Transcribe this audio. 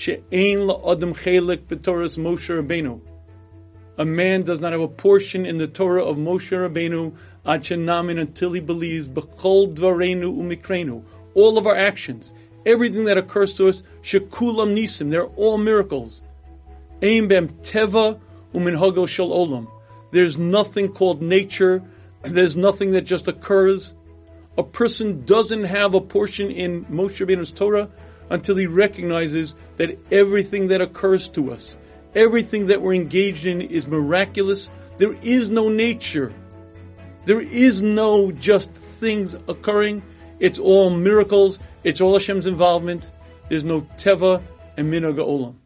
chelik Moshe. A man does not have a portion in the Torah of Moshe Rabbeinu until he believes b'chol dvarenu umikrenu. All of our actions, everything that occurs to us, shekulam nisim, they're all miracles. Ein teva uminhago shel olam. There's nothing called nature. There's nothing that just occurs. A person doesn't have a portion in Moshe Rabbeinu's Torah until he recognizes that everything that occurs to us, everything that we're engaged in is miraculous. There is no nature. There is no just things occurring. It's all miracles. It's all Hashem's involvement. There's no teva and minaga olam.